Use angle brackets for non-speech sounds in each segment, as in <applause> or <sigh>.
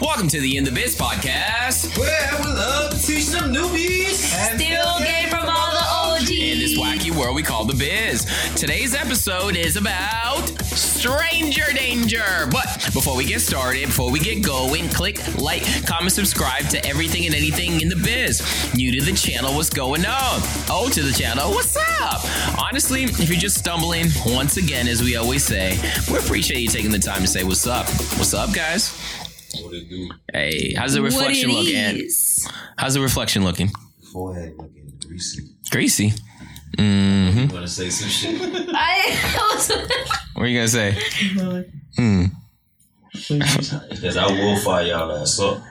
Welcome to the In the Biz podcast. Where we love to teach some newbies. And Still game from all the OGs. In this wacky world we call the biz. Today's episode is about stranger danger. But before we get started, before we get going, click like, comment, subscribe to everything and anything in the biz. New to the channel, what's going on? Oh, to the channel, what's up? Honestly, if you're just stumbling, once again, as we always say, we appreciate you taking the time to say what's up. What's up, guys? What it do? Hey, how's the What reflection it look, Ant? is. How's the reflection looking? Forehead looking greasy. Greasy. You want to say some shit? <laughs> I was What are you gonna say? Hmm. Because I will fire y'all ass up.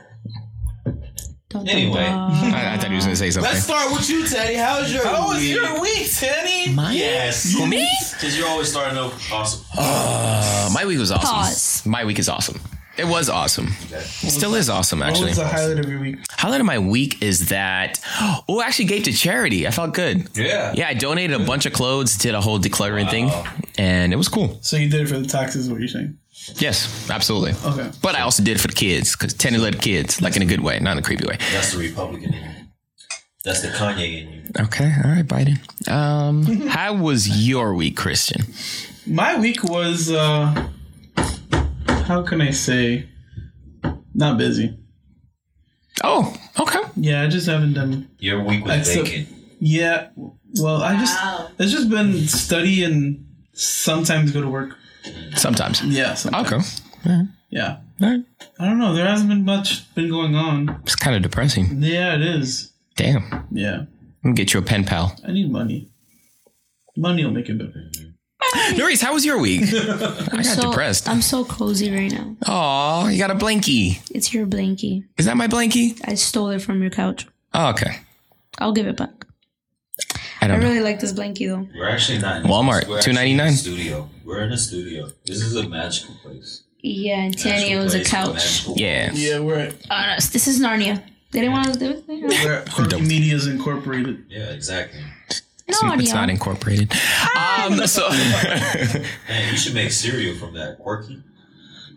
Anyway. I, I thought he was gonna say something. Let's start with you, Teddy. How's your How was week? your week, Teddy? My, Yes. Who, me? Because you're always starting off awesome. Uh, my week was awesome. Pause. My week is awesome. It was awesome. It still is awesome, What actually. was the highlight of your week? Highlight of my week is that <gasps> oh, I actually gave to charity. I felt good. Yeah. Yeah, I donated a bunch of clothes, did a whole decluttering thing, and it was cool. So you did it for the taxes, what you're saying? Yes, absolutely. Okay. But I also did it for the kids because Tenny led kids, like in a good way, not in a creepy way. That's the Republican in you. That's the Kanye in you. Okay, all right, Biden. Um, <laughs> how was your week, Christian? My week was, uh, how can I say, not busy. Oh, okay. Yeah, I just haven't done. Your week was Except- vacant. Yeah, well, I just, Wow. it's just been study and sometimes go to work. Sometimes. Yeah, sometimes. Okay. Yeah. All right. I don't know. There hasn't been much been going on. It's kind of depressing. Yeah, it is. Damn. Yeah. I'm gonna get you a pen pal. I need money. Money will make it better. <laughs> Noris, how was your week? <laughs> I got so, depressed. I'm so cozy right now. Oh, you got a blankie. It's your blankie. Is that my blankie? I stole it from your couch. Oh, okay. I'll give it back. I I don't know. really like this blankie though. We're actually not in Walmart, we're actually in $2.99. a Studio. We're in a studio. This is a magical place. Yeah, and Tany Mujikwa owns a couch. magical Yeah. Yeah, we're at, Oh, no, this is Narnia. They didn't want to do it. we're <laughs> at Quirky Media's Incorporated. Yeah, exactly. Narnia. It's not incorporated. Um, so Man, <laughs> you should make cereal from that. Quirky.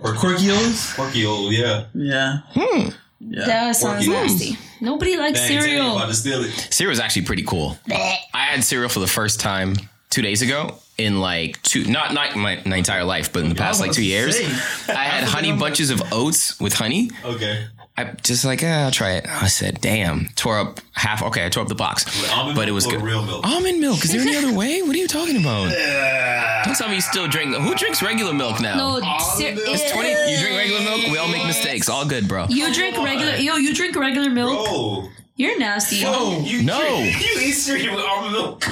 Quirky. Quirkios? Quirky old, yeah. Yeah. hmm. Yeah. That sounds Porky. nasty. Nobody likes Dang, Tany cereal. about to steal it. cereal is actually pretty cool. I had cereal for the first time two days ago in like two, not not my, my entire life, but in the past like two years. I had honey bunches of oats with honey. Okay. I just like, eh, I'll try it. I said, damn, tore up half. Okay, I tore up the box, almond but it was or good. real milk? Almond milk. Is there any other way? What are you talking about? <laughs> Don't tell me you still drink. Who drinks regular milk now? No, cer- milk. 20, you drink regular milk? We all make mistakes. All good, bro. You drink regular. Yo, you drink regular milk. Oh. You're nasty. Oh, You No. drink- <laughs> you eat cereal with almond milk.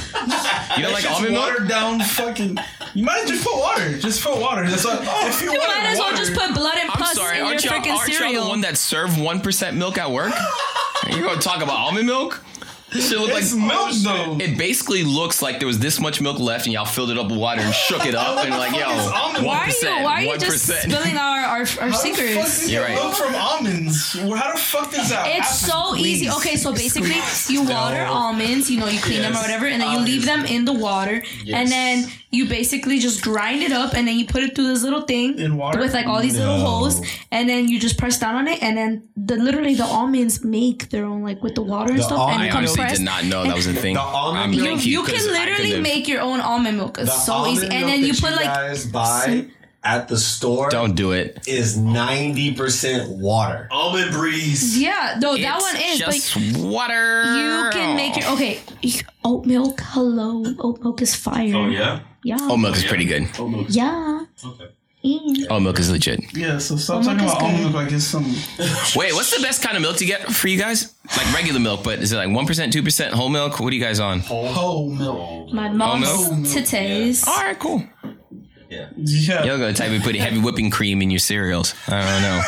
You don't like just almond milk? watered down fucking. You might just put water. Just put water. That's what. <laughs> if you, You water might as well water- just put blood and I'm pus sorry. in your Aren't y'all, freaking aren't y'all cereal. the one that serve 1% milk at work? You're going to talk about almond milk? This shit look like It's milk oh, though. It basically looks like there was this much milk left, and y'all filled it up with water and shook it up, and like, <laughs> yo, one why are you? Why are you just spilling our our, our How the fuck secrets? did You're right. milk from almonds? How the fuck does that? It's happen? so easy. Okay, so basically, <laughs> you water almonds. You know, you clean them or whatever, and then you leave them in the water, and then you basically just grind it up, and then you put it through this little thing In water? with like all these little holes, and then you just press down on it, and then the literally the almonds make their own like with the water and The stuff, and I it honestly did not know that was a thing. The almond I'm milk- You, thank can literally make your own almond milk. It's so easy, and then you that put like guys buy at the store Don't do it. is ninety percent water. Almond breeze. yeah, no, that one is, but just water. you can make your okay oat milk. Hello, oat milk is fire. Oh, yeah? Yeah, Oat milk is pretty good. yeah. Okay. Almond milk is legit. Yeah, so stop Almond talking is about almond good. milk like it's some. <laughs> Wait, what's the best kind of milk to get for you guys? Like regular milk, but is it like one percent, two percent whole milk? What are you guys on? Whole milk. My mom's milk? titties. All right, cool. Yeah. Yeah. Y'all gonna type of putting heavy whipping cream in your cereals. I don't know.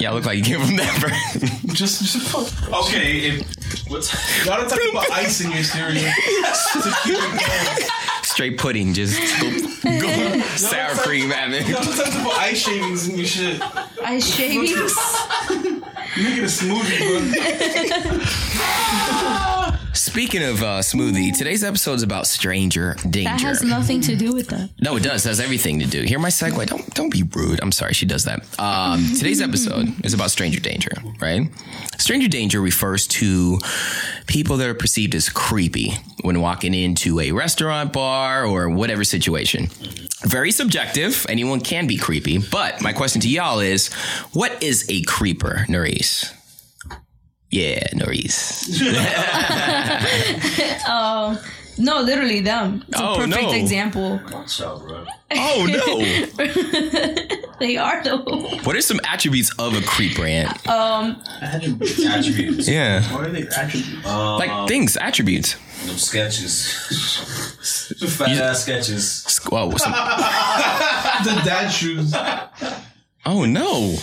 Y'all look like you came from that. bro. <laughs> Just, just put. Okay. If, what's Gotta talk about ice in your cereal. <laughs> to keep it going. Straight pudding, just <laughs> go, <laughs> sour cream at me. Gotta talk about ice shavings in your shit. Ice shavings. Make it a smoothie, bro. <laughs> Speaking of uh, smoothie, today's episode is about stranger danger. That has nothing to do with that. No, it does. It has everything to do. Hear my segue. Don't don't be rude. I'm sorry. She does that. Um, today's episode is about stranger danger, right? Stranger danger refers to people that are perceived as creepy when walking into a restaurant, bar, or whatever situation. Very subjective. Anyone can be creepy. But my question to y'all is, what is a creeper, Nerys? Yeah, Nerys. <laughs> No, literally them. It's a Oh, perfect no. example. watch out, bro? Oh no! <laughs> They are though. What are some attributes of a creeper Um Attributes. Yeah, What are they attributes? like things, attributes. Them sketches. <laughs> Fat ass sketches. Whoa, some- the dad shoes. oh no!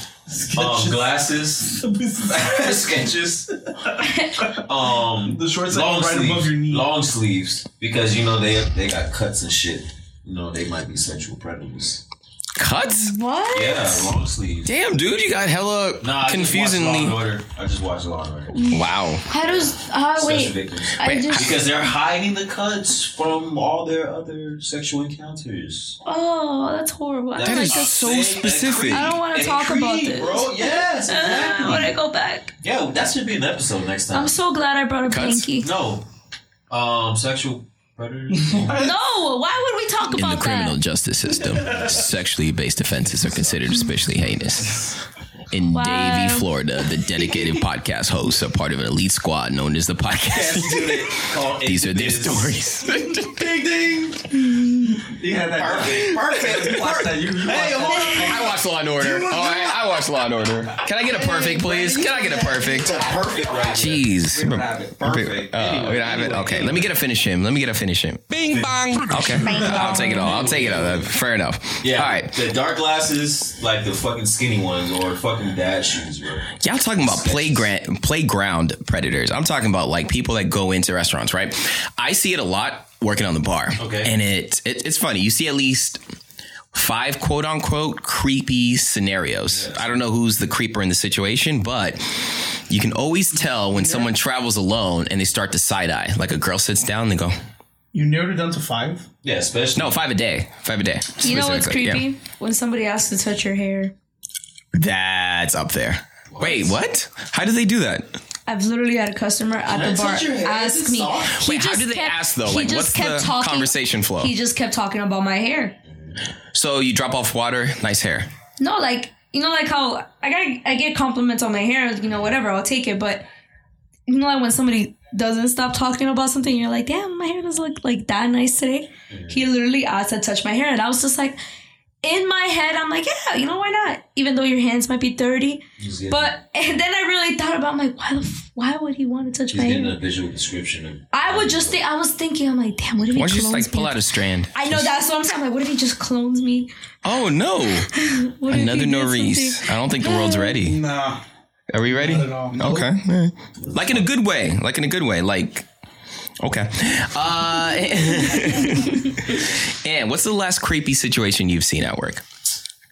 Um, glasses. <laughs> <laughs> sketches. <laughs> Um, The shorts long right sleeves. above your knee. Long sleeves because you know they they got cuts and shit. You know they might be sexual predators. Cuts? What? Yeah, long sleeves. Damn, dude, you got hella Nah, I confusingly. Just watched Law and Order. I just watched Law and Order. Wow. How does? Uh, Special wait. victims. I just. Because they're hiding the cuts from all their other sexual encounters. Oh, that's horrible. I That don't like so specific. creep. I don't wanna And talk about this. bro. Yes, <laughs> I want to exactly. go back. Yeah, that should be an episode next time. I'm so glad I brought a Cuts? Pinky. no, um, sexual predators. <laughs> No, why would we talk about that? In the criminal that? justice system, sexually based offenses are considered especially heinous. In Wow. Davie, Florida, the dedicated podcast hosts are part of an elite squad known as the podcast. These are their stories. <laughs> Ding ding. You had that. Perfect, perfect. Watch that. You, you Hey, watch hold that. on. I watch Law and Order. Oh, I, I watch Law and Order. Can I get a perfect, please? Can I get a perfect? Perfect, right? Jeez. We don't have it. Perfect. Uh, we don't have it. Okay, let me get a finish him. Let me get a finish him. Bing bong. Okay, I'll take it all. I'll take it all. Fair enough. Yeah. All right. The dark glasses, like the fucking skinny ones, or fucking dad shoes, bro. Y'all talking about playground playground predators. I'm talking about like people that go into restaurants, right? I see it a lot working on the bar. Okay. And it, it it's funny. You see at least five quote unquote creepy scenarios. I don't know who's the creeper in the situation, but you can always tell when someone travels alone and they start to side eye. Like a girl sits down and they go, You narrowed it down to five. Yeah, especially. No, five a day. Five a day. You know what's creepy? yeah. When somebody asks to touch your hair. That's up there. Wait, what? How do they do that? I've literally had a customer at I the bar touch your hair? Is ask me. soft? He Wait, how just do they kept- ask, though? Like, what's kept the talking- conversation flow? He just kept talking about my hair. So you drop off water, nice hair. No, like you know, like how I got I get compliments on my hair, you know, whatever, I'll take it. But you know, like when somebody doesn't stop talking about something, you're like, damn, my hair doesn't look like that nice today. He literally asked to touch my hair, and I was just like, in my head, I'm like, yeah, you know, why not? Even though your hands might be dirty, but and then I really thought about, I'm like, why the f- why would he want to touch he's my getting hair? a visual description of. I would just think, I was thinking, I'm like, damn, what if he Why don't you clones just like pull out a strand? I know that's what I'm saying. I'm like, what if he just clones me? Oh no! <laughs> What if he Another did Noris. something? I don't think the world's ready. Nah. Are we ready? Not at all. Okay. all right. Like in a good way. Like in a good way. Like. Okay. Uh, <laughs> and what's the last creepy situation you've seen at work?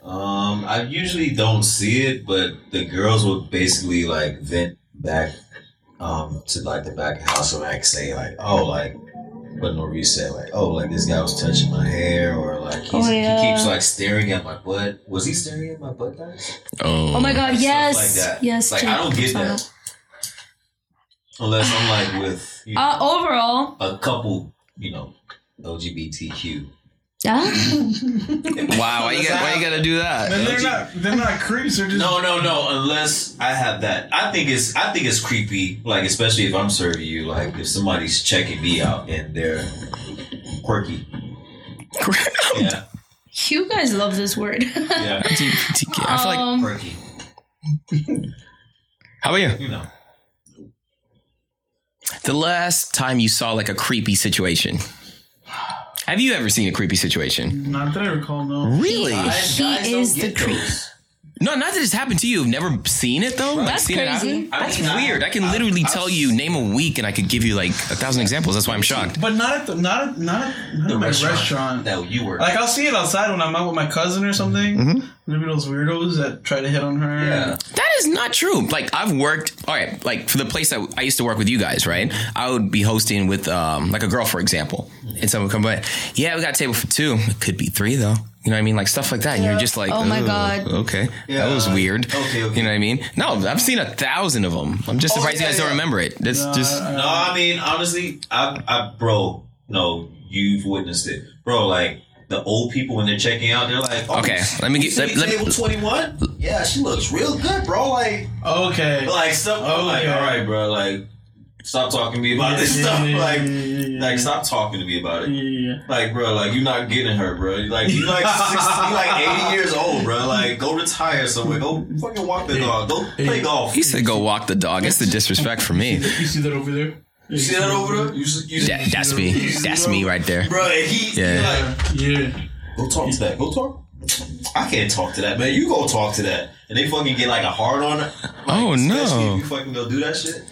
Um, I usually don't see it, but the girls would basically like vent back um to like the back of the house and like say like, oh, like what Noris said, like, oh, like this guy was touching my hair, or like he's, Oh, yeah. he keeps like staring at my butt. Was he staring at my butt, guys? Oh. Oh my god, Stuff yes, like that. yes. Like Jake, I don't get that unless I'm like with you know, Uh, overall, a couple, you know, LGBTQ. yeah. <laughs> Wow. Why you got? Why you got to do that? And they're not. They're not creeps. They're just. No, no, no. Unless I have that, I think it's I think it's creepy. Like especially if I'm serving you. Like if somebody's checking me out and they're quirky. <laughs> Yeah. You guys love this word. Yeah. I feel like. Um, Perky. How about you? You know. The last time you saw like a creepy situation. Have you ever seen a creepy situation? Not that I recall, no. Really? She is the creep. No, not that it's happened to you. You've never seen it though. That's seen it crazy. happen? That's I mean, I- weird. I, can literally tell you name a week, and I could give you like a thousand examples. That's why I'm shocked. But not at the not at, not at, not The at my restaurant, restaurant. that you were. Like I'll see it outside when I'm out with my cousin or something. Mm-hmm. Maybe those weirdos that try to hit on her. yeah. That is not true. Like I've worked. All right, like for the place that I used to work with you guys, right? I would be hosting with um, like a girl, for example, and someone would come by. Yeah, we got a table for two. It could be three though. You know what I mean? Like stuff like that. And you're just like, Oh my God. Okay, Yeah, that was weird. okay, okay. You know what I mean? No, I've seen a thousand of them. I'm just Oh, surprised yeah, you guys yeah. don't remember it. That's No, just. No, I mean honestly, I, I, bro, no, you've witnessed it, bro. Like the old people when they're checking out, they're like, oh, Okay, let me get- see let- let- table twenty one. Yeah, she looks real good, bro. Like, Okay. like stuff. I'm like, Okay. all right, bro. Like, stop talking to me about this Yeah, stuff. yeah, yeah, like, yeah, yeah, yeah. like, stop talking to me about it. Yeah, yeah, yeah. Like, bro, like you're not getting her, bro. Like you like 60, you <laughs> like eighty years old, bro. Like go retire somewhere. Go fucking walk the dog. Go play golf. He said, "Go walk the dog." That's the disrespect for me. You see that over there? You see that over there? You see, you see, That, that's me. That's me right there. bro. He, Yeah. yeah. like, Yeah. go talk to that. Go talk. I can't talk to that, man. You go talk to that, and they fucking get like a hard on. Like, Oh, no. If you fucking go do that shit.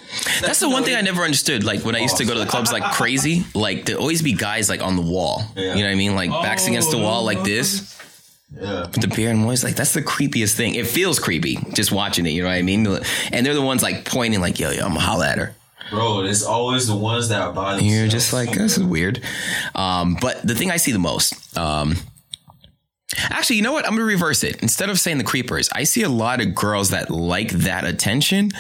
That's the one thing I never understood. Like when I used to go to the clubs like crazy, like there always be guys like on the wall. Yeah. You know what I mean? Like backs against the wall like this. Yeah. With the beer and voice, like that's the creepiest thing. It feels creepy just watching it. You know what I mean? And they're the ones like pointing, like, "Yo, yo, I'm gonna holla at her." Bro, it's always the ones that are by themselves. You're just like, this is weird. Um, but the thing I see the most, um, actually, you know what? I'm gonna reverse it. Instead of saying the creepers, I see a lot of girls that like that attention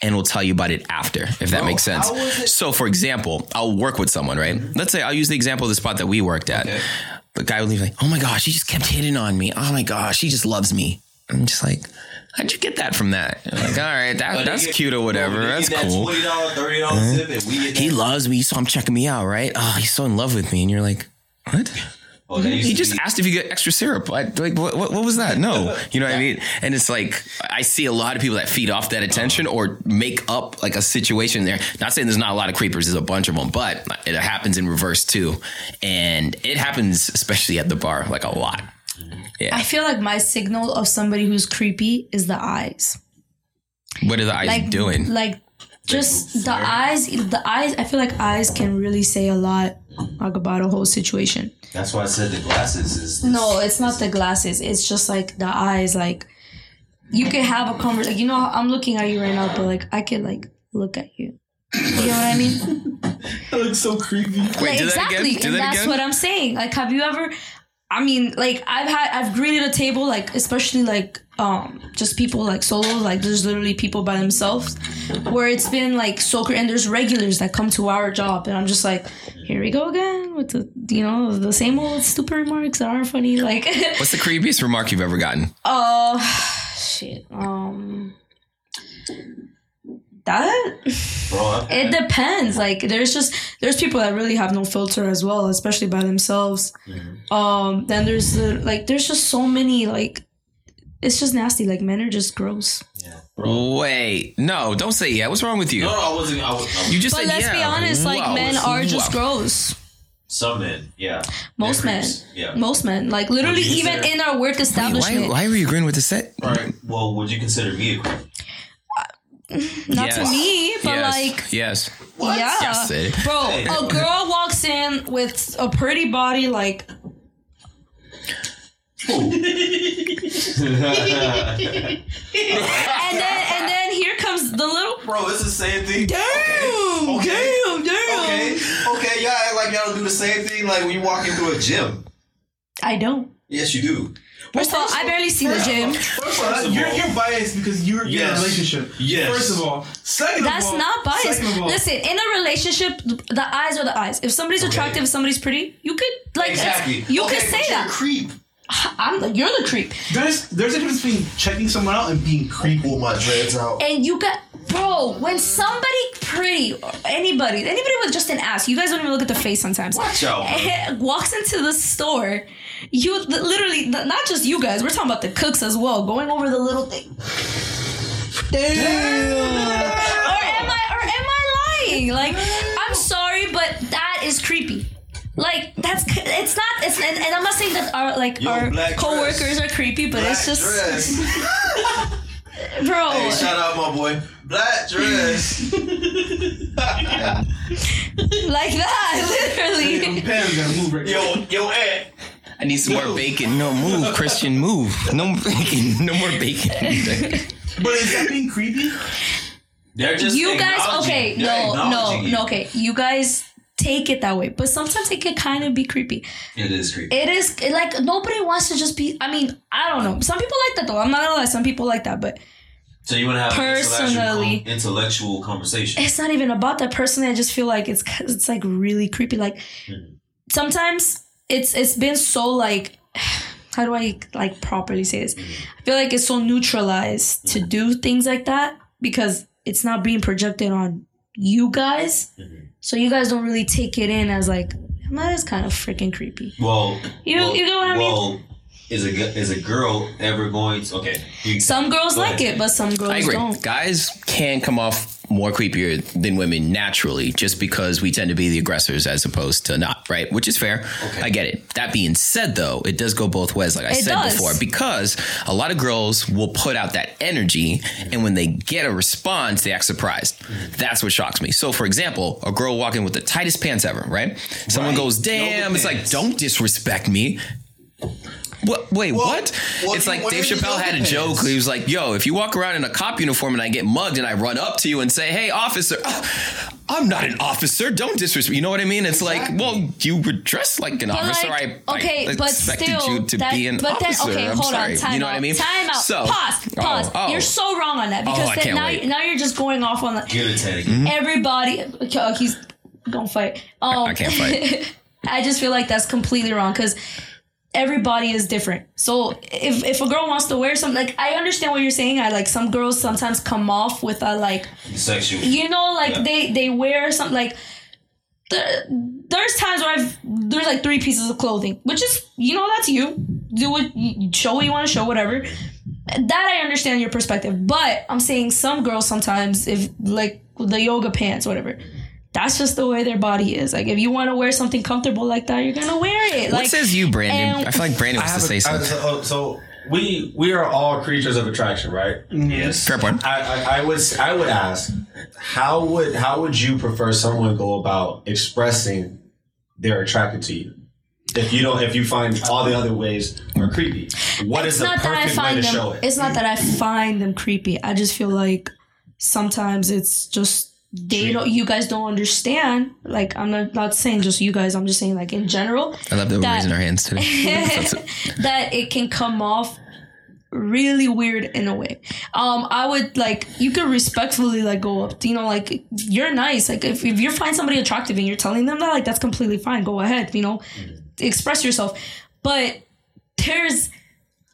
and will tell you about it after, if that Bro, makes sense. how was it- So, for example, I'll work with someone, right? Mm-hmm. Let's say I'll use the example of the spot that we worked at. Okay. The guy would leave like, "Oh my gosh, he just kept hitting on me. Oh my gosh, he just loves me." I'm just like. How'd you get that from that? Like, all right, that, that's get- cute or whatever. That's that cool. Twenty dollar, thirty dollar tip, and we get. He loves me, so I'm checking me out, right? Oh, he's so in love with me, and you're like, what? Oh, He just be- asked if you get extra syrup. I, like, what, what, what was that? No, <laughs> you know what I mean. And it's like I see a lot of people that feed off that attention or make up like a situation there. Not saying there's not a lot of creepers. There's a bunch of them, but it happens in reverse too, and it happens especially at the bar like a lot. I feel like my signal of somebody who's creepy is the eyes. What are the eyes Like doing? Like just the eyes. The eyes. I feel like eyes can really say a lot like about a whole situation. That's why I said the glasses is. No, it's not the glasses. It's just like the eyes. Like you can have a conversation. Like, you know, I'm looking at you right now, but like I can like look at you. You know what I mean? <laughs> That looks so creepy. Wait, like, do that exactly, again. Do and that that's again. what I'm saying. Like, have you ever? I mean, like I've had, I've greeted a table, like especially like um just people like solo, like there's literally people by themselves, where it's been like so and there's regulars that come to our job, and I'm just like, here we go again with the you know the same old stupid remarks that aren't funny. Like, <laughs> What's the creepiest remark you've ever gotten? uh, <sighs> shit, um. That Bro, it depends. Like there's just there's people that really have no filter as well, especially by themselves. Um, then there's the like there's just so many like it's just nasty. Like men are just gross. Wait, no, don't say yeah. What's wrong with you? no, no, I wasn't. I was, I was You just But said let's yeah. be honest, like Wow. men are just Wow. gross. some men, yeah. Most men. Yeah. Most men. Like literally even in our work Why, establishment. why were you agreeing with the set? All right. Well, would you consider me a creep? <laughs> Not to me, but yes. like yes. yeah. Yes? Bro, a girl walks in with a pretty body like <laughs> and then and then here comes the little Bro, it's the same thing. Damn, Okay. damn, damn. Okay, okay, y'all act like y'all do the same thing like when you walk into a gym. I don't. Yes, you do. First of all, I barely see the gym. First of all, you're, all- you're biased because you're, you're in a Yes. relationship. Yes. First of all. Second That's of all. That's not biased. Second of all, Listen, in a relationship, the eyes are the eyes. If somebody's attractive, if somebody's pretty, you could like it's- Exactly. you Okay, could say but you're a that. creep. I'm the, you're the creep, there's there's a difference between checking someone out and being creepy. Pull oh my dreads out. and you got bro. When somebody pretty, anybody, anybody with just an ass, you guys don't even look at the face sometimes. Watch out. <laughs> Walks into the store, you literally, not just you guys, we're talking about the cooks as well, going over the little thing. Damn. or am I, or am I lying? Like, I'm sorry, but that is creepy. Like that's it's not it's and, and I'm not saying that our like Yo, our coworkers dress. are creepy, but Black it's just <laughs> bro. Hey, shout out my boy. Black dress. <laughs> like that, <laughs> literally. Pam's gonna move right yo, yo, Ed. I need some more bacon. No, move, Christian, move. No bacon. No more bacon. <laughs> But is that being creepy? They're just you guys, okay, no, no, no, okay. You guys take it that way, but sometimes it can kind of be creepy. It is creepy. It is like nobody wants to just be. I mean, I don't know. Some people like that though. I'm not gonna lie. Some people like that, but so you want to have Personally- intellectual, intellectual conversation. it's not even about that. Personally, I just feel like it's it's like really creepy. Like hmm. sometimes it's it's been so like <sighs> how do I like properly say this? Hmm. I feel like it's so neutralized to hmm. do things like that because it's not being projected on you guys. So you guys don't really take it in as like that is kind of freaking creepy. Well, You- well, you know what I mean? Well, is a is a girl ever going to? Okay, you- Some girls Go like ahead. it, but some girls I agree. don't. Guys can come off more creepier than women naturally, just because we tend to be the aggressors as opposed to not, right? Which is fair. Okay. I get it. That being said, though, it does go both ways, like I It said does. before, because a lot of girls will put out that energy, mm-hmm. and when they get a response, they act surprised. Mm-hmm. That's what shocks me. So, for example, a girl walking with the tightest pants ever, right? Someone Right. goes, "Damn!" It's like, "Don't disrespect me." What? Wait, Well, what? well, it's like Dave Chappelle had a yoga joke. pants. He was like, "Yo, if you walk around in a cop uniform and I get mugged and I run up to you and say, "Hey, officer," "Ah, I'm not an officer. Don't disrespect. You know what I mean? It's like, well, you were dressed like an But officer. like, I, okay, I but expected still, you to that, be an but then, officer. okay, I'm hold sorry. on, time you know out, what I mean? time out, So, pause, oh, pause. oh. You're so wrong on that because I then now, wait. now you're just going off on the Get. Mm-hmm. everybody. Okay, oh, he's gonna fight. Um, I can't fight. <laughs> I just feel like that's completely wrong because everybody is different. So if if a girl wants to wear something, like I understand what you're saying. I like some girls sometimes come off with a like Sexual. you know like Yeah. they they wear something like there, there's times where I've there's like three pieces of clothing, which is you know that's you. Do what you show what you want to show, whatever. That I understand your perspective, but I'm saying some girls sometimes if like the yoga pants, whatever. That's just the way their body is. Like if you want to wear something comfortable like that, you're gonna wear it. What Like says you, Brandon? and- I feel like Brandon I wants to have say a- I- something. so, so we we are all creatures of attraction, right? Yes. Fair point. I, I, I would I would ask how would how would you prefer someone go about expressing they're attracted to you? If you don't, if you find all the other ways are creepy, what is it's the not that I perfect way to them. show it? It's not that I find them creepy. I just feel like sometimes it's just they don't. You guys don't understand. Like I'm not not saying just you guys. I'm just saying like in general I love that we're that- raising our hands today. <laughs> <laughs> That it can come off really weird in a way. Um, I would like you could respectfully like go up. You know, like you're nice. Like if, if you find somebody attractive and you're telling them that, like that's completely fine. Go ahead. You know, express yourself. But there's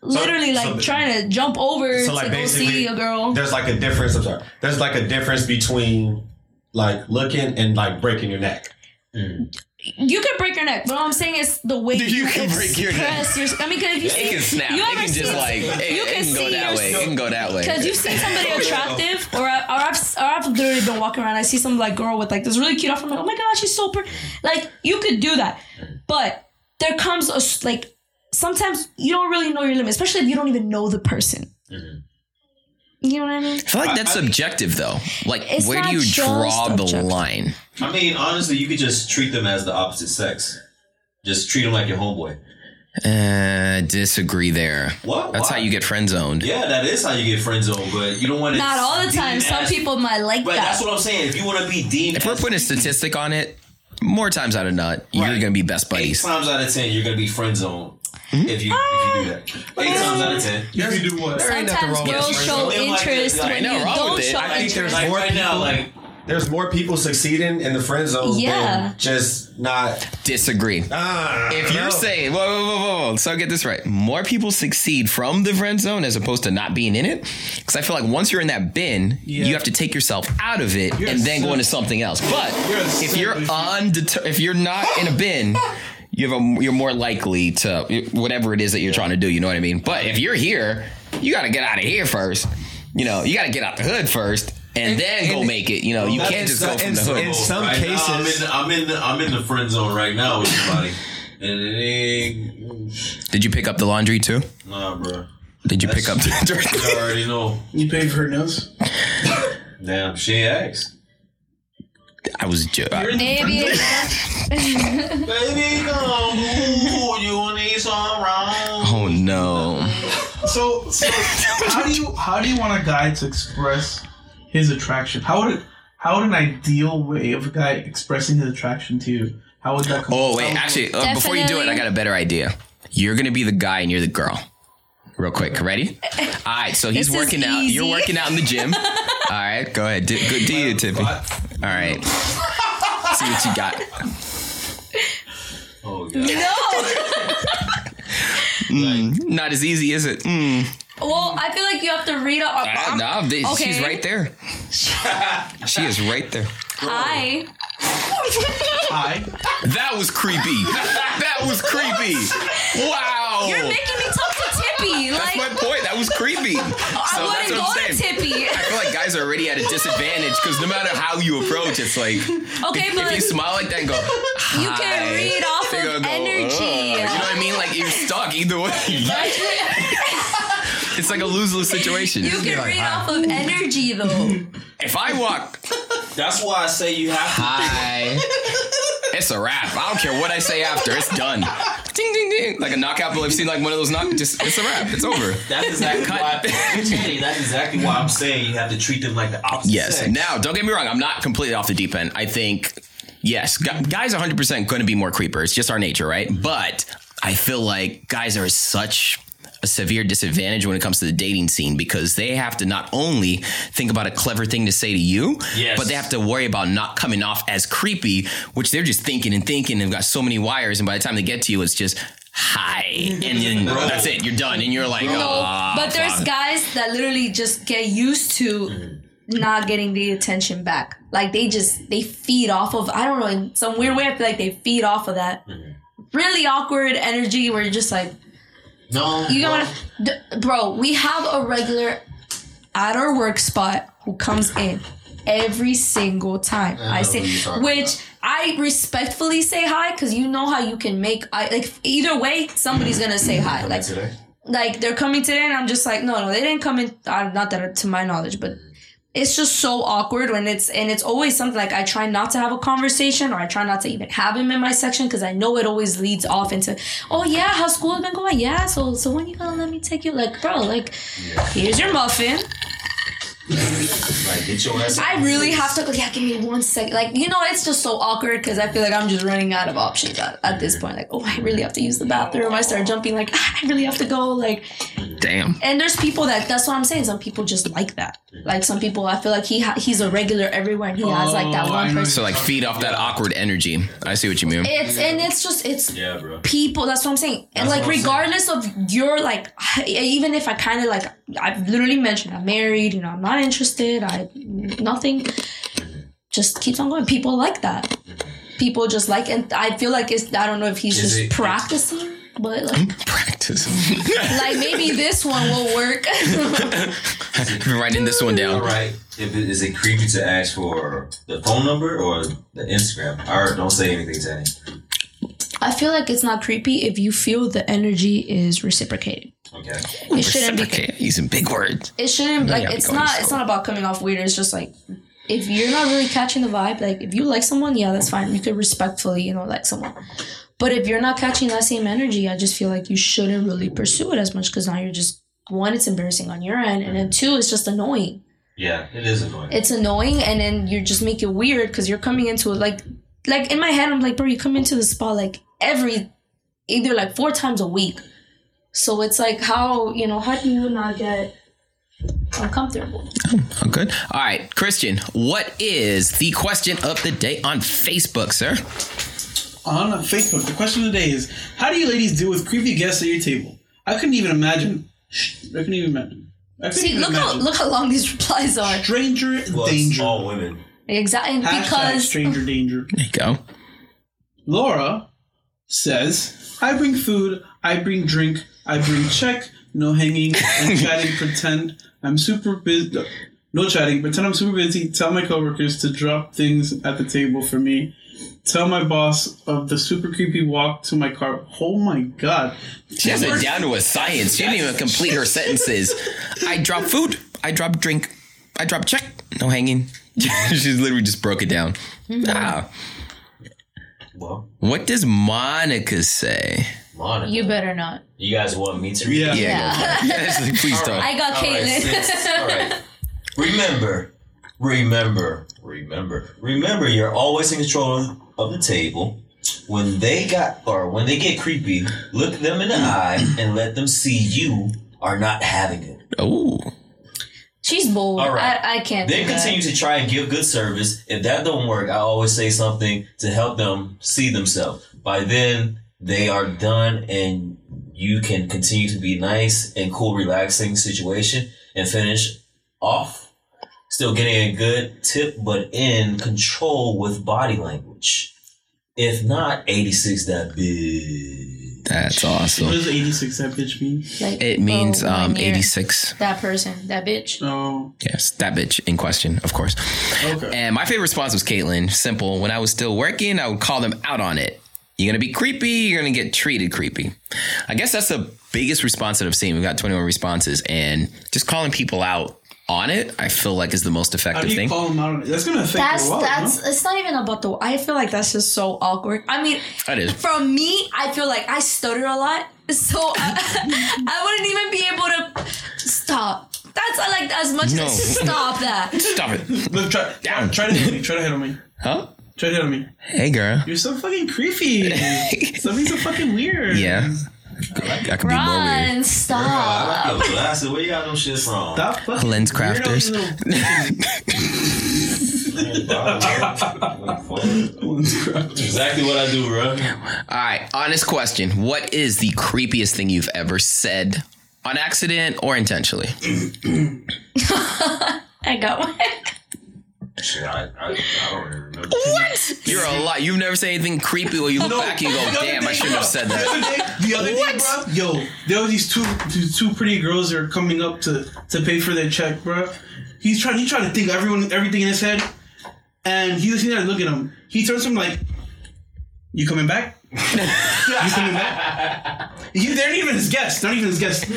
literally so like the- trying to jump over So to like go basically, see a girl. there's like a difference. I'm sorry. There's like a difference between like looking and like breaking your neck. Mm. You can break your neck, but what I'm saying is the way <laughs> You you, can break your neck. your. I mean, because if you see, It can snap. you It can just see- like, it, you it can can go see that your- way. It can go that way. Because you see somebody <laughs> attractive, or, I, or I've or I've literally been walking around. I see some like girl with like this really cute outfit. I'm like, oh my god, she's so pretty. Like you could do that, but there comes a like sometimes you don't really know your limit, especially if you don't even know the person. You know what I mean? I feel like that's I- I- subjective though. Like, where do you just draw the objective. line? I mean, honestly, you could just treat them as the opposite sex. Just treat them like your homeboy. Uh, disagree there. What? That's Why? how you get friend zoned. Yeah, that is how you get friend zoned, but you don't want to. Not all the time. Some people might like But that. that's what I'm saying. If you want to be deemed, If we're putting a statistic on it, more times out of not, you're gonna be best buddies. eight buddies. times out of ten, you're gonna be friend zoned. Mm-hmm. If you if you do that, eight times out of ten. If you do what, there ain't nothing wrong with girls show interest like, when you don't with it. show I think interest. Like more right now, like there's more people succeeding in the friend zone Yeah. than just not. Disagree. Ah, If you're no. saying, whoa, whoa, whoa, whoa, whoa, so I get this right. More people succeed from the friend zone as opposed to not being in it. Because I feel like once you're in that bin, Yeah. you have to take yourself out of it You're and a then go into something else. But You're if you're if undeter- if you're not in a bin, <laughs> you have a, you're more likely to whatever it is that you're trying to do. You know what I mean? But if you're here, you got to get out of here first. You know, you got to get out the hood first. And, then go and- make it. You know, you can't that's- just go from and- the hood. In some right now, I'm cases- in, I'm in the I'm in the friend zone right now with somebody, and it ain't Did you pick up the laundry too? nah, bro. Did you pick up <laughs> You the already know. You paid for her nails? Damn, she asked. I was joking. Maybe it's Baby, come you need some wrong. Oh no. So, so how do you how do you want a guy to express his attraction? How would it, how would an ideal way of a guy expressing his attraction to you? How would that? Come Oh wait, would- actually, uh, before you do it, I got a better idea. You're gonna be the guy and you're the girl. Real quick, ready? All right, so he's This working out. You're working out in the gym. All right, go ahead. Do, go, do you, Tippy? All right. <laughs> See what you got. Oh god. no. <laughs> Not as easy, is it? Mm. Well, I feel like you have to read up. Uh, no, th- she's right there. <laughs> she is right there. Hi. Hi. That was creepy. That was creepy. Wow. You're making me talk to Tippy. <laughs> That's Like my point. That was creepy. <laughs> I So that's wouldn't what go I'm to saying. Tippy. I feel like guys are already at a disadvantage because no matter how you approach, it's like Okay, if, but if you smile like that and go, you can read off of go, energy. "Ugh." You know what I mean? Like you're stuck either way. <laughs> it's like a lose lose situation. You can like, read "Hi." off of energy though. If I walk, That's why I say you have to. hi, it's a wrap. I don't care what I say after. It's done. Ding ding ding. Like a knockout. blow. I've seen like one of those knock. Just it's a wrap. It's over. <laughs> That's exactly Cut. <laughs> why. Jenny, that's exactly why I'm saying you have to treat them like the opposite. Yes. sex. Now, don't get me wrong. I'm not completely off the deep end. I think, yes, guys 100% going to be more creepers. It's just our nature, right? But I feel like guys are such a severe disadvantage when it comes to the dating scene because they have to not only think about a clever thing to say to you, Yes. but they have to worry about not coming off as creepy, which they're just thinking and thinking and got so many wires. And by the time they get to you, it's just, hi. And then <laughs> Bro. that's it. You're done. And you're like, No, oh, but there's guys that literally just get used to not getting the attention back. Like they just they feed off of I don't know in some weird way. I feel like they feed off of that mm-hmm. really awkward energy where you're just like No. you well, know, d- bro. We have a regular at our work spot who comes in every single time. I, know say, who you're talking which about. I respectfully say hi because you know how you can make. I like either way, somebody's gonna say hi. Like today. like they're coming today and I'm just like, no, no, they didn't come in. Uh, not that to my knowledge, but it's just so awkward when it's and it's always something like I try not to have a conversation or I try not to even have him in my section because I know it always leads off into, oh yeah, how school has been going? Yeah, so so when you gonna let me take you? Like, bro, like, here's your muffin. Like, get your ass. I really have to. Yeah, give me one second. Like, you know, it's just so awkward because I feel like I'm just running out of options at, at this point. Like, oh, I really have to use the bathroom. I start jumping. Like, ah, I really have to go. Like, damn. and there's people that that's what I'm saying. Some people just like that. Like some people, I feel like he ha- he's a regular everywhere. And he has like that Oh, one person. So like feed off that awkward energy. I see what you mean. It's and it's just it's Yeah, bro. people. That's what I'm saying. And That's like what I'm saying. regardless of your like, <sighs> even if I kind of like I've literally mentioned I'm married. You know, I'm not interested. I nothing. Just keeps on going. People like that. People just like, and I feel like it's. I don't know if he's Is just it- practicing, but like, practicing. <laughs> like maybe this one will work. <laughs> Writing this one down. All right. If it, is it creepy to ask for the phone number or the Instagram? Or don't say anything to any. I feel like it's not creepy if you feel the energy is reciprocated. Okay. It shouldn't be. Using big words. It shouldn't Yeah, like. It's not. slow. It's not about coming off weird. It's just like if you're not really catching the vibe. Like if you like someone, yeah, that's fine. You could respectfully, you know, like someone. But if you're not catching that same energy, I just feel like you shouldn't really pursue it as much because now you're just one, it's embarrassing on your end, and then two, it's just annoying. Yeah, it is annoying. It's annoying, and then you just make it weird because you're coming into it like, like in my head, I'm like, bro, you come into the spa like every, either like four times a week. So it's like, how you know, how do you not get uncomfortable. Oh, <laughs> good. All right, Christian, what is the question of the day on Facebook, sir? On Facebook, the question of the day is: How do you ladies deal with creepy guests at your table? I couldn't even imagine. I couldn't even imagine. I couldn't See, even look how look how long these replies are. Stranger Well, danger. all women. Exactly Hashtag because stranger <laughs> danger. There you go. Laura says, I bring food, I bring drink, I bring check, no hanging, <laughs> and chatting, pretend I'm super busy. No chatting, pretend I'm super busy, tell my coworkers to drop things at the table for me. Tell my boss of the super creepy walk to my car. Oh my god. She has it down to a science. She didn't even complete her sentences. I drop food. I drop drink. I drop check. No hanging. <laughs> She's literally just broke it down. Ah. Well, What does Monica say? Monica. you better not. You guys want me to read? Yeah. it? Yeah. <laughs> Yes, please don't. I got All right, Caitlin. All right. <laughs> Remember, remember, remember, remember. You're always in control of the table. When they got or when they get creepy, look them in the mm. eye and let them see you are not having it. Oh, She's bold. All right. I, I can't. Then do that. continue to try and give good service. If that don't work, I always say something to help them see themselves. By then, they are done and you can continue to be nice and cool, relaxing situation and finish off. Still getting a good tip, but in control with body language. If not, 86 that big. that's awesome. What awesome. does 86 that bitch mean? Like, It means oh, um 86. That person, that bitch. Oh, Yes, that bitch in question, of course. okay. And my favorite response was Caitlin. Simple. When I was still working, I would call them out on it. You're gonna be creepy. You're gonna get treated creepy. I guess that's the biggest response that I've seen. We've got 21 responses, and just calling people out on it, I feel like is the most How effective do you thing. call them out on it? That's gonna affect That's your wallet, that's. no? It's not even about the. I feel like that's just so awkward. I mean, That is. from me, I feel like I stutter a lot, so <laughs> I, I wouldn't even be able to stop. That's like as much No. as stop that. Stop it. Look, try, Down. try to hit me. Try to hit on me. Huh? Try to hit on me. Hey, girl. You're so fucking creepy. <laughs> Something's so fucking weird. Yeah. That could be more weird. Run, I stop. like your glasses. Where you got them shits from? Stop fucking Lens weirdo, crafters. you little- <laughs> Lens crafters. exactly what I do, bro. All right. Honest question. What is the creepiest thing you've ever said on accident or intentionally? <laughs> I got one. Shit, I, I, I don't even remember. What? You're a lot. You've never said anything creepy where you look back and you go, The other damn, I day, shouldn't have said The that. other day, the other day, bro. Yo, there were these two these two pretty girls that are coming up to to pay for their check, bro. He's trying. He's trying to think everyone, everything in his head, and he's sitting there looking at him. He turns to him like, "You coming back? <laughs> you coming back? You, they're not even his guests. They're Not even his guests.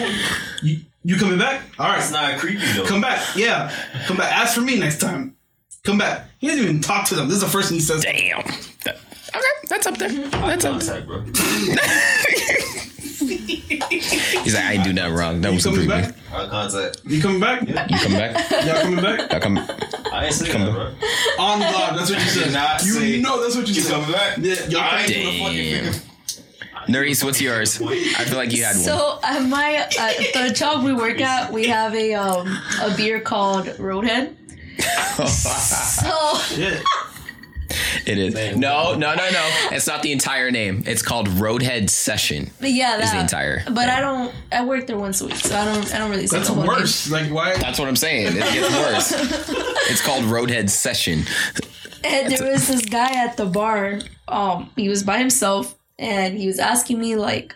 You, you coming back? All right, It's not creepy though. come back. Yeah, come back. Ask for me next time. Come back. He doesn't even talk to them. This is the first thing he says. Damn. That- okay, that's up there. That's up there. Bro. He's like, I ain't do nothing wrong. That You was coming creepy. back? Eye contact. You coming back? You come back? Y'all coming back? I come. I ain't saying Come that, on. bro. On God, that's what you said. not you say know that's what you, You said. coming back? Yeah, y'all coming ain't to the fucking Damn. Nerys, what's yours? I feel like you had one. So at my at the job we work at, we have a um a beer called Roadhead. So Yeah. It is. No, no, no, no. It's not the entire name. It's called Roadhead Session. but yeah, that, Is the entire But I don't. I work there once a week, so I don't. I don't really. say That's the whole name. worse. Like why? That's what I'm saying. It gets worse. <laughs> It's called Roadhead Session. And there was this guy at the bar. Um, he was by himself, and he was asking me like,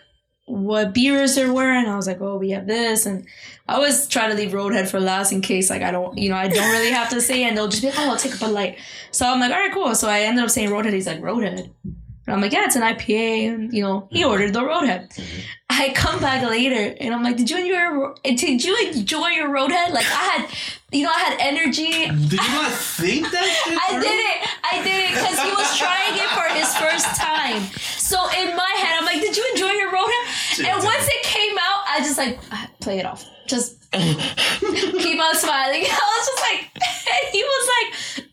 what beers there were, and I was like, oh, we have this, and I always try to leave Roadhead for last in case like I don't, you know, I don't really have to say, and they'll just be like, oh, I'll take a Bud Light. So I'm like, all right, cool. So I ended up saying Roadhead. He's like, Roadhead. And I'm like, yeah, it's an IPA, and you know, he ordered the Roadhead. Mm-hmm. I come back later, and I'm like, did you enjoy your, did you enjoy your Roadhead? Like I had, you know, I had energy. Did you not think that <laughs> shit? I did it. I did it because he was trying it for his first time. So in my head, I'm like, "Did you enjoy your Roadhead?" And once it came out, I just like play it off. Just <laughs> keep on smiling. <laughs> I was just like, and <laughs> he was like,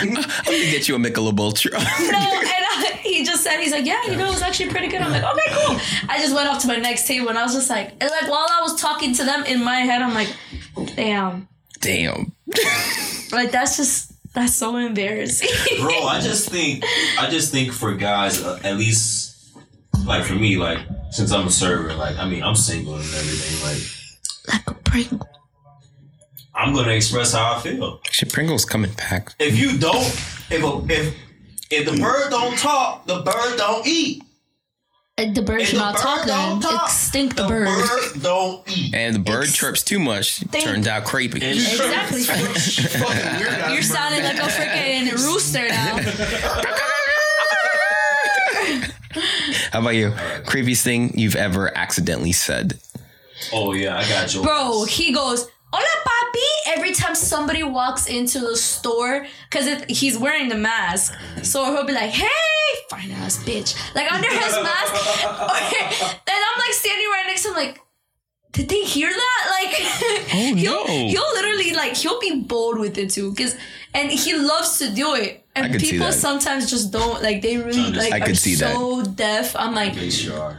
I'm gonna get you a Michelob Ultra. no, and I, he he just said, he's like, yeah, you know, it was actually pretty good. I'm like, okay, cool. I just went off to my next table and I was just like, and like while I was talking to them in my head, I'm like, damn, Damn. like that's just that's so embarrassing. bro. I just think, I just think for guys, uh, at least like for me, like since I'm a server, like I mean, I'm single and everything. Like like a Pringle. I'm gonna express how I feel. Shit, Pringle's coming back. If you don't, if a, if if the bird don't talk, the bird don't eat. Uh, The bird If should the not bird talk don't then. talk, Extinct the the bird. bird don't eat. And the bird chirps too much. Turns out creepy. Exactly. <laughs> Fucking weird You're sounding like a freaking rooster now. <laughs> How about you? Creepiest thing you've ever accidentally said? Oh yeah, I got you, Bro, he goes, Hola, papi. Every time somebody walks into the store, because he's wearing the mask. So he'll be like, hey, fine ass bitch. Like under his mask. <laughs> and I'm like standing right next to him, like, did they hear that? Like, Oh, <laughs> he'll, no. he'll literally, like, he'll be bold with it too. Cause, and he loves to do it. I And could see people that. sometimes just don't, like, they really, like, I could are see that. so deaf. I'm like, They.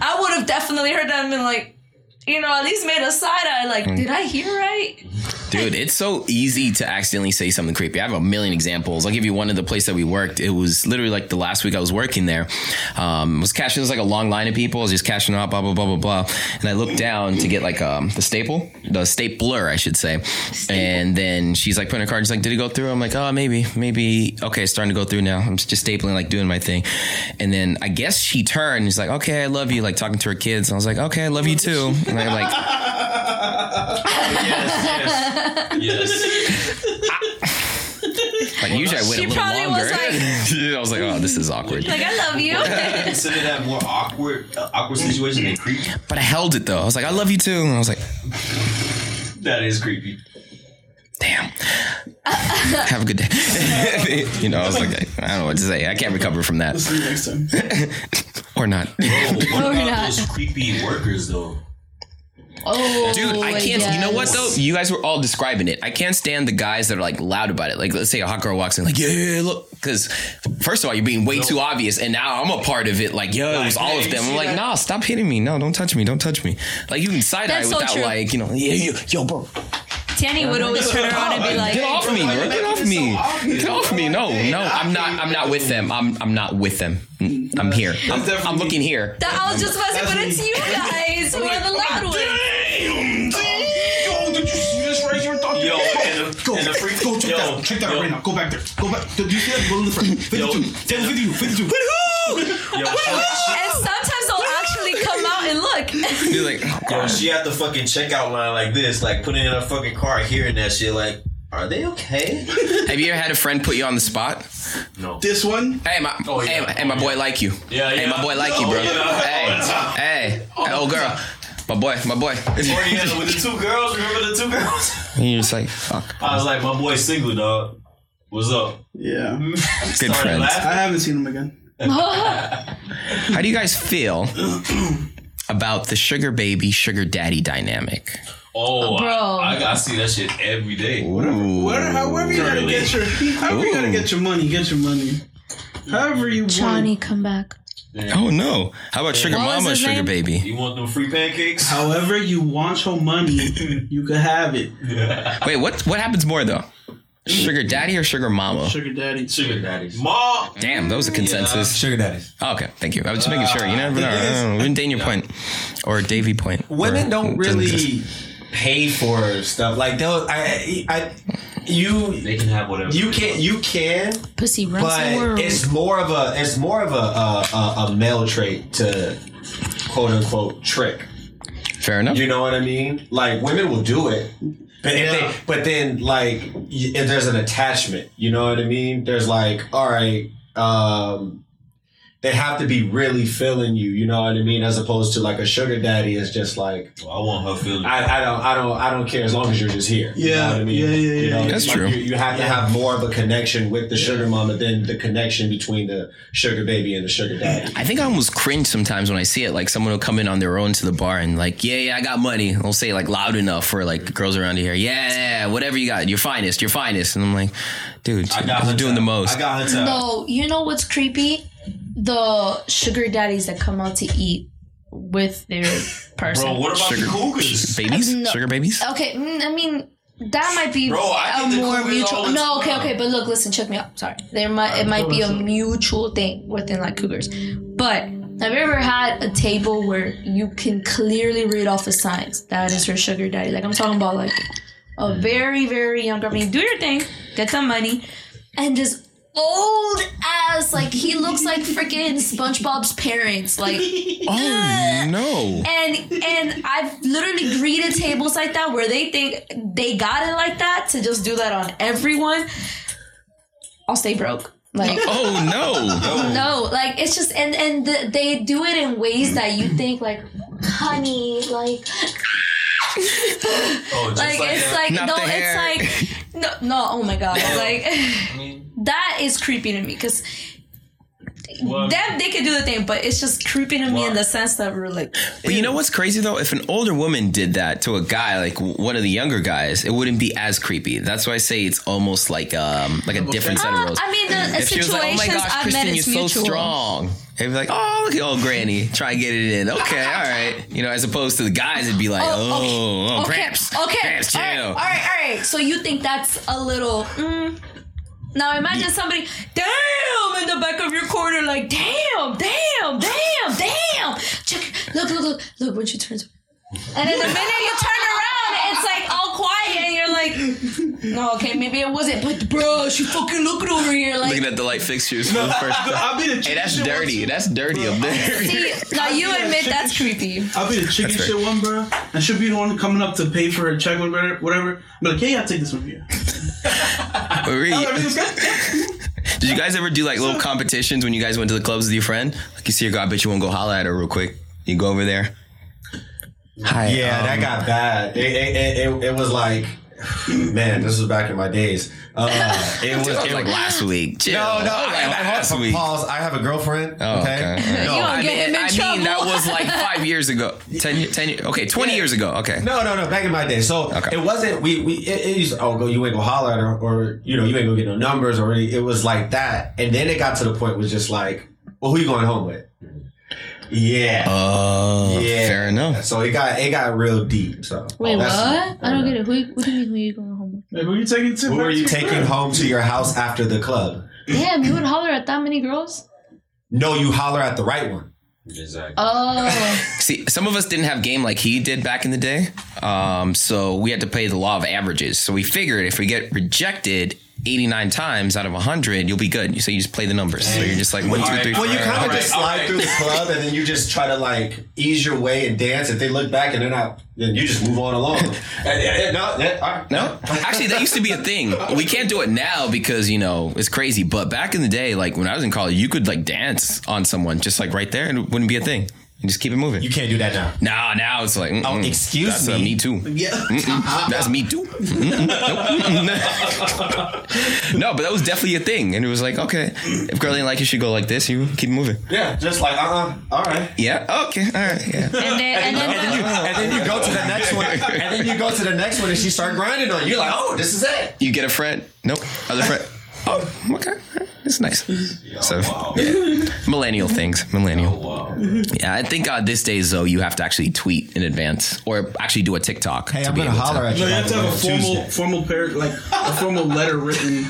I would have definitely heard that and been like, you know, at least made a side eye. Like, Hmm. did I hear right? Dude, it's so easy to accidentally say something creepy. I have a million examples. I'll give you one of the place that we worked. It was literally like the last week I was working there. Um, was cashing, was like a long line of people. I was just cashing out, blah, blah, blah, blah, blah. And I looked down to get like um, the staple, the stapler, I should say. And then she's like putting her card, she's like, did it go through? I'm like, oh, maybe, maybe. Okay, it's starting to go through now. I'm just stapling, like doing my thing. And then I guess she turned, she's like, okay, I love you, like talking to her kids. And I was like, okay, I love you too. And I'm like, Yes, yes, yes. Like usually I wait She a little probably longer. was <laughs> I was like, oh, this is awkward. Like, I love you. yes. Consider that more awkward, uh, awkward situation than creepy. But I held it though. I was like, I love you too. And I was like, That is creepy. damn. Have a good day. <laughs> you know, I was like, I don't know what to say. I can't recover from that. See you next time. <laughs> Or not. Bro, what Or about not. those creepy workers though? Oh, Dude, I can't. You know what though? You guys were all describing it. I can't stand the guys that are like loud about it. Like, let's say a hot girl walks in, like, yeah, yeah, yeah, look. Because first of all, you're being way too obvious, and now I'm a part of it. Like, yo, it was all hey, of them. I'm like, that? nah, stop hitting me. No, don't touch me. Don't touch me. Like, you can side eye That's so without like, you know, yeah, yo, yo, bro, Tany would always turn around and be like, get off me, bro. Get off me. Get off me. No, no, I'm not. I'm not with them. I'm. I'm not with them. I'm here. I'm, I'm looking here. that I was just about to say, but it's you guys who are the loud ones. Go, and the freak- go check yo, that out. Check that yo. out right now. Go back there. Go back. Did you see that? Go in the front. 52. Yo. Tell 52. 52. Yo, And sometimes they'll actually come out and look. You're like, oh, yo, God. she at the fucking checkout line like this, like putting in her fucking cart, hearing that shit, like, are they okay? <laughs> Have you ever had a friend put you on the spot? No. This one. Hey, my, Oh, yeah. hey, hey, my boy like you. Yeah, yeah. Hey, my boy like Oh, you, bro. yeah. <laughs> Hey, hey, hey, old girl. My boy, my boy. Or yeah, with the two girls, remember the two girls? And you're just like, fuck. I was like, my boy's single, dog. What's up? Yeah. <laughs> Good Started friends. laughing. I haven't seen him again. <laughs> How do you guys feel <clears throat> about the sugar baby, sugar daddy dynamic? Oh, Bro. I, I gotta see that shit every day. Ooh. Whatever, however you gotta Curly. get your, however you gotta get your money, get your money. However you Johnny, want. come back. Oh no. How about sugar What mama, sugar name? baby? You want them free pancakes? However you want your money, <laughs> you can have it. Wait, what what happens more though? Sugar daddy or sugar mama? Sugar daddy. Sugar daddies. Mom! Damn, that was a consensus. Sugar daddies. Oh, okay, thank you. I was just making ah. sure. You never know. I don't know. Daniel Point or Davy Point. Women Or- don't really pay for stuff like they'll. I, I, you, They can have whatever. you can, you can, Pussy runs the but world. it's more of a, it's more of a, a, a, a male trait to quote unquote trick. Fair enough. You know what I mean? Like women will do it, but Yeah. they, but then like y- if there's an attachment. You know what I mean? There's like, all right, um, they have to be really feeling you. You know what I mean? As opposed to like a sugar daddy is just like, Well, I want her feeling. I, I don't, I don't, I don't care as long as you're just here. You know Yeah, what I mean? yeah, yeah, You know, yeah. That's like true. You, you have to have more of a connection with the sugar mama than the connection between the sugar baby and the sugar daddy. I think I almost cringe sometimes when I see it. Like someone will come in on their own to the bar and like, yeah, yeah, I got money. They'll say like loud enough for like girls around here. Yeah, yeah, whatever you got, your finest, your finest. And I'm like, dude, I got you're doing the most. I got her. No, you know what's creepy? The sugar daddies that come out to eat with their <laughs> person. Bro, what about Sugar- the cougars? <laughs> Babies? No. Sugar babies? Okay, mm, I mean that might be Bro, I a get the more mutual. No, okay, okay, but look, listen, check me out. Sorry, there might it might be a mutual thing within like cougars, but have you ever had a table where you can clearly read off the signs that is your sugar daddy? Like I'm talking about like a very very young girl. I mean, do your thing, get some money, and this old ass like he looks like freaking SpongeBob's parents, like. <laughs> Oh, <laughs> no. And and I've literally greeted tables like that where they think they got it like that to just do that on everyone. I'll stay broke. Like <laughs> Oh, no. no, like it's just and and the, they do it in ways that you think like, honey, like Oh, just like, like, it's that. like Not no, it's like no, no. Oh my god, like I mean, <laughs> that is creepy to me because. Well- them they can do the thing, but it's just creepy to me in the sense that we're like, But you know what's crazy though? If an older woman did that to a guy, like one of the younger guys, it wouldn't be as creepy. That's why I say it's almost like um like a different set of Uh, rules. I mean, the if she was situations like, "Oh my gosh, I've Kristen, met, you're it's so mutual. strong," they'd be like, "Oh, look at old Granny, try and get it in." Okay, all right, you know, as opposed to the guys, it'd be like, "Oh, oh, okay, Gramps, okay, Gramps, all right, chill." all right, all right. So you think that's a little? Mm. Now imagine somebody, damn, in the back of your corner, like, damn, damn, damn, damn. Check, look, look, look, look. When she turns, and then the minute you turn around, it's like all quiet, and you're like, no, okay, maybe it wasn't, but bro, she fucking looking over here, like. Looking at the light fixtures for the <laughs> first. I'll be the chicken Hey, that's shit dirty. One, That's dirty up there. See, now you admit that's creepy. I'll be the chicken That's shit one, bro. And she'll be the one coming up to pay for a check or whatever. whatever. But like, hey, I'll take this one for you. Really? Everything's good. Did you guys ever do like little competitions when you guys went to the clubs with your friend? Like you see your girl, I bet you won't go holler at her real quick. You go over there. Hi. Yeah, um, that got bad. It, it, it, it, it was like, man, this was back in my days. Uh, it was, It was like last <gasps> week. Chill. No, no, Like, I, I, last I, week. pause. I have a girlfriend. Oh, okay. okay. No, You I gonna get mean, him in I trouble. mean, that was like <laughs> five years ago. Ten, ye- okay, 20 Yeah. years ago. Okay. No, no, no. Back in my day, so Okay. it wasn't. We we it, it used oh go you ain't gonna holler at her or you know you ain't gonna get no numbers or any, it was like that, and then it got to the point was just like, well, who you going home with? Yeah, Oh, yeah. fair enough. So it got it got real deep. So Wait, what? I don't get it. Who, what do you mean? Who you going home with? Like, who you taking to? Who are you to, taking bro? home to your house after the club? Damn, you would holler at that many girls? No, you holler at the right one. exactly. Oh, <laughs> See, some of us didn't have game like he did back in the day. Um, so we had to play the law of averages. So we figured if we get rejected 89 times out of 100, you'll be good. So you just play the numbers. So you're just like one, two, Alright, three, Well, you kind of Alright, just slide alright. through the club and then you just try to like ease your way and dance. If they look back and they're not, then you just move on along. <laughs> No, yeah, all right. No, actually, that used to be a thing. We can't do it now because you know it's crazy. But back in the day, like when I was in college, you could like dance on someone just like right there, and it wouldn't be a thing. You just keep it moving. You can't do that now. Now, now it's like, mm-mm. Oh, excuse That's a me. me too. <laughs> Yeah. That's me too. Mm-mm. Nope. <laughs> Mm-mm. no, but that was definitely a thing, and it was like, okay, if girl ain't like you, she go like this. You keep moving. Yeah, just like uh, uh all right. Yeah. Okay. All right. Yeah. and then, and then, And then, you, and then you go to the next one, and then you go to the next one, and she start grinding on you. You're like, oh, this is it. You get a friend. Nope. Other friend. Oh, okay. It's nice. So, wow. yeah. millennial things. Millennial. Wow. Yeah, I think uh, these days though you have to actually tweet in advance or actually do a TikTok. Hey, to I'm be gonna able to- holler at you. No, you have to have a formal, Tuesday. formal pair, like a formal letter written,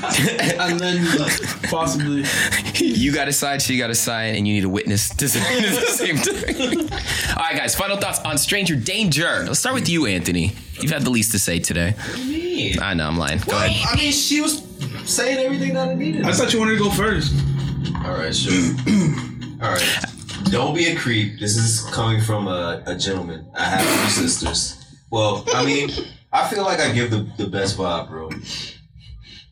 and then like, possibly. You got a side, she got a sign, and you need a witness to say <laughs> at the same time. All right, guys. Final thoughts on stranger danger. Let's start with you, Anthony. You've had the least to say today. Me. I know I'm lying. Go ahead. I mean, she was saying everything that I needed. I thought you wanted to go first. All right, sure. <clears throat> All right. Don't be a creep. This is coming from a, a gentleman. I have two sisters. Well, I mean, I feel like I give the, the best vibe, bro.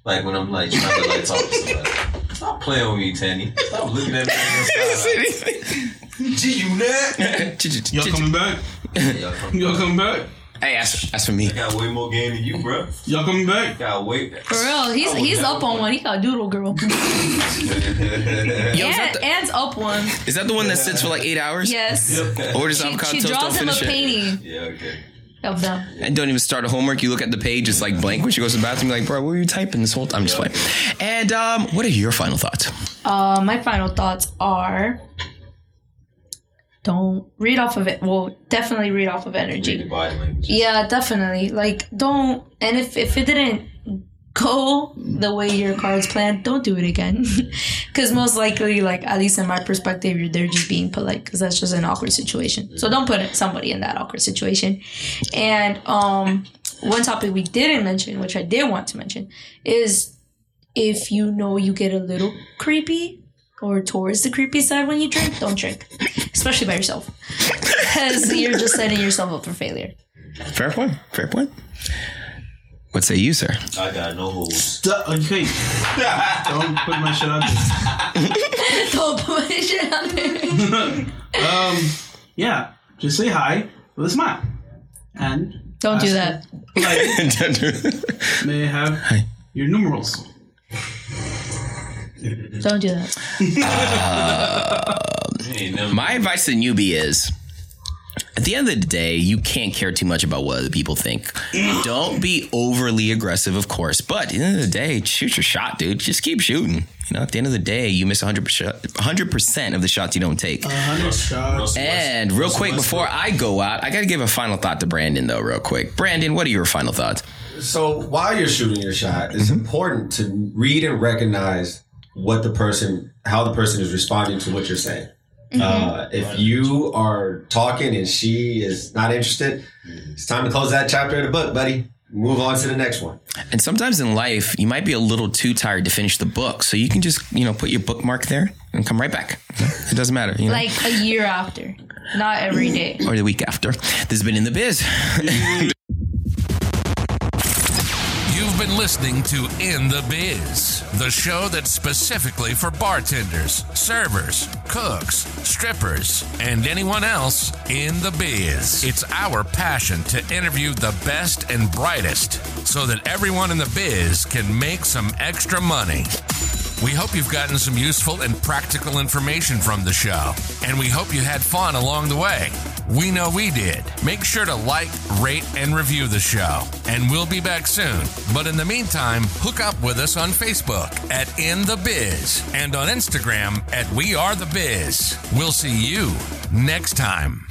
Like when I'm like trying to like talk to somebody. Stop playing with me, Tany. Stop looking at me. on the <laughs> side. Gee, you net? <laughs> Y'all coming back? Y'all come- Y'all coming back? Hey, that's, that's for me. I got way more game than you, bro. <laughs> Y'all coming back? Got way. for real, he's he's up on one. He got doodle girl. <laughs> Yo, is, that And, the, and's up one. is that the one that sits for like eight hours? Yes. Orders She, avocado she toast, don't draws him a finish it. painting yeah, okay. of them. and don't even start a homework. You look at the page, it's like blank when she goes to the bathroom. You're like, bro, what were you typing this whole time? I'm just playing. And um, what are your final thoughts? Uh, my final thoughts are don't read off of it. Well, definitely read off of energy. the body language. Yeah, definitely. Like, don't. And if if it didn't go the way your cards planned, don't do it again. <laughs> Because most likely, like at least in my perspective, you're they're just being polite because that's just an awkward situation. So don't put somebody in that awkward situation. And um, one topic we didn't mention, which I did want to mention, is if you know you get a little creepy or towards the creepy side when you drink, don't drink, especially by yourself, because you're just setting yourself up for failure. Fair point. Fair point. What say you, sir? I got no holes. Duh, okay. <laughs> Don't put my shit out there. <laughs> Don't put my shit out there. <laughs> Um, yeah, just say hi with a smile. And Don't do that. Like, may I have your numerals? <laughs> Don't do that. Hey, never My advice to the newbie is at the end of the day, you can't care too much about what other people think. Don't be overly aggressive, of course, but at the end of the day, shoot your shot, dude. Just keep shooting. You know, at the end of the day, you miss 100%, 100% of the shots you don't take. Hundred shots. And real quick, before I go out, I got to give a final thought to Brandon, though, real quick. Brandon, what are your final thoughts? So while you're shooting your shot, it's mm-hmm. important to read and recognize what the person, how the person is responding to what you're saying. Uh, if you are talking and she is not interested, it's time to close that chapter of the book, buddy. Move on to the next one. And sometimes in life, you might be a little too tired to finish the book. So you can just, you know, put your bookmark there and come right back. It doesn't matter, you know, Like a year after, not every day. or the week after. This has been In the Biz. <laughs> Been listening to In the Biz, the show that's specifically for bartenders, servers, cooks, strippers, and anyone else in the biz. It's our passion to interview the best and brightest so that everyone in the biz can make some extra money. We hope you've gotten some useful and practical information from the show, and we hope you had fun along the way. We know we did. Make sure to like, rate, and review the show, and we'll be back soon. But in the meantime, hook up with us on Facebook at In the Biz and on Instagram at We Are the Biz. We'll see you next time.